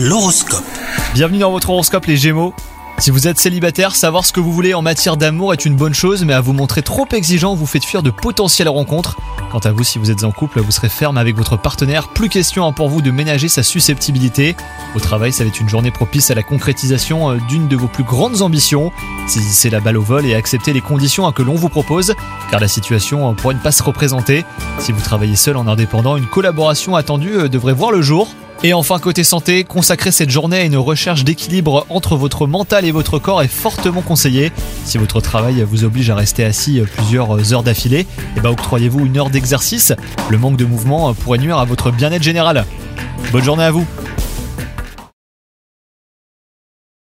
L'horoscope. Bienvenue dans votre horoscope les Gémeaux. Si vous êtes célibataire, savoir ce que vous voulez en matière d'amour est une bonne chose, mais à vous montrer trop exigeant vous faites fuir de potentielles rencontres. Quant à vous, si vous êtes en couple, vous serez ferme avec votre partenaire, plus question hein, pour vous de ménager sa susceptibilité. Au travail, ça va être une journée propice à la concrétisation euh, d'une de vos plus grandes ambitions. Saisissez la balle au vol et acceptez les conditions hein, que l'on vous propose, car la situation euh, pourrait ne pas se représenter. Si vous travaillez seul en indépendant, une collaboration attendue euh, devrait voir le jour. Et enfin, côté santé, consacrer cette journée à une recherche d'équilibre entre votre mental et votre corps est fortement conseillé. Si votre travail vous oblige à rester assis plusieurs heures d'affilée, eh ben octroyez-vous une heure d'exercice. Le manque de mouvement pourrait nuire à votre bien-être général. Bonne journée à vous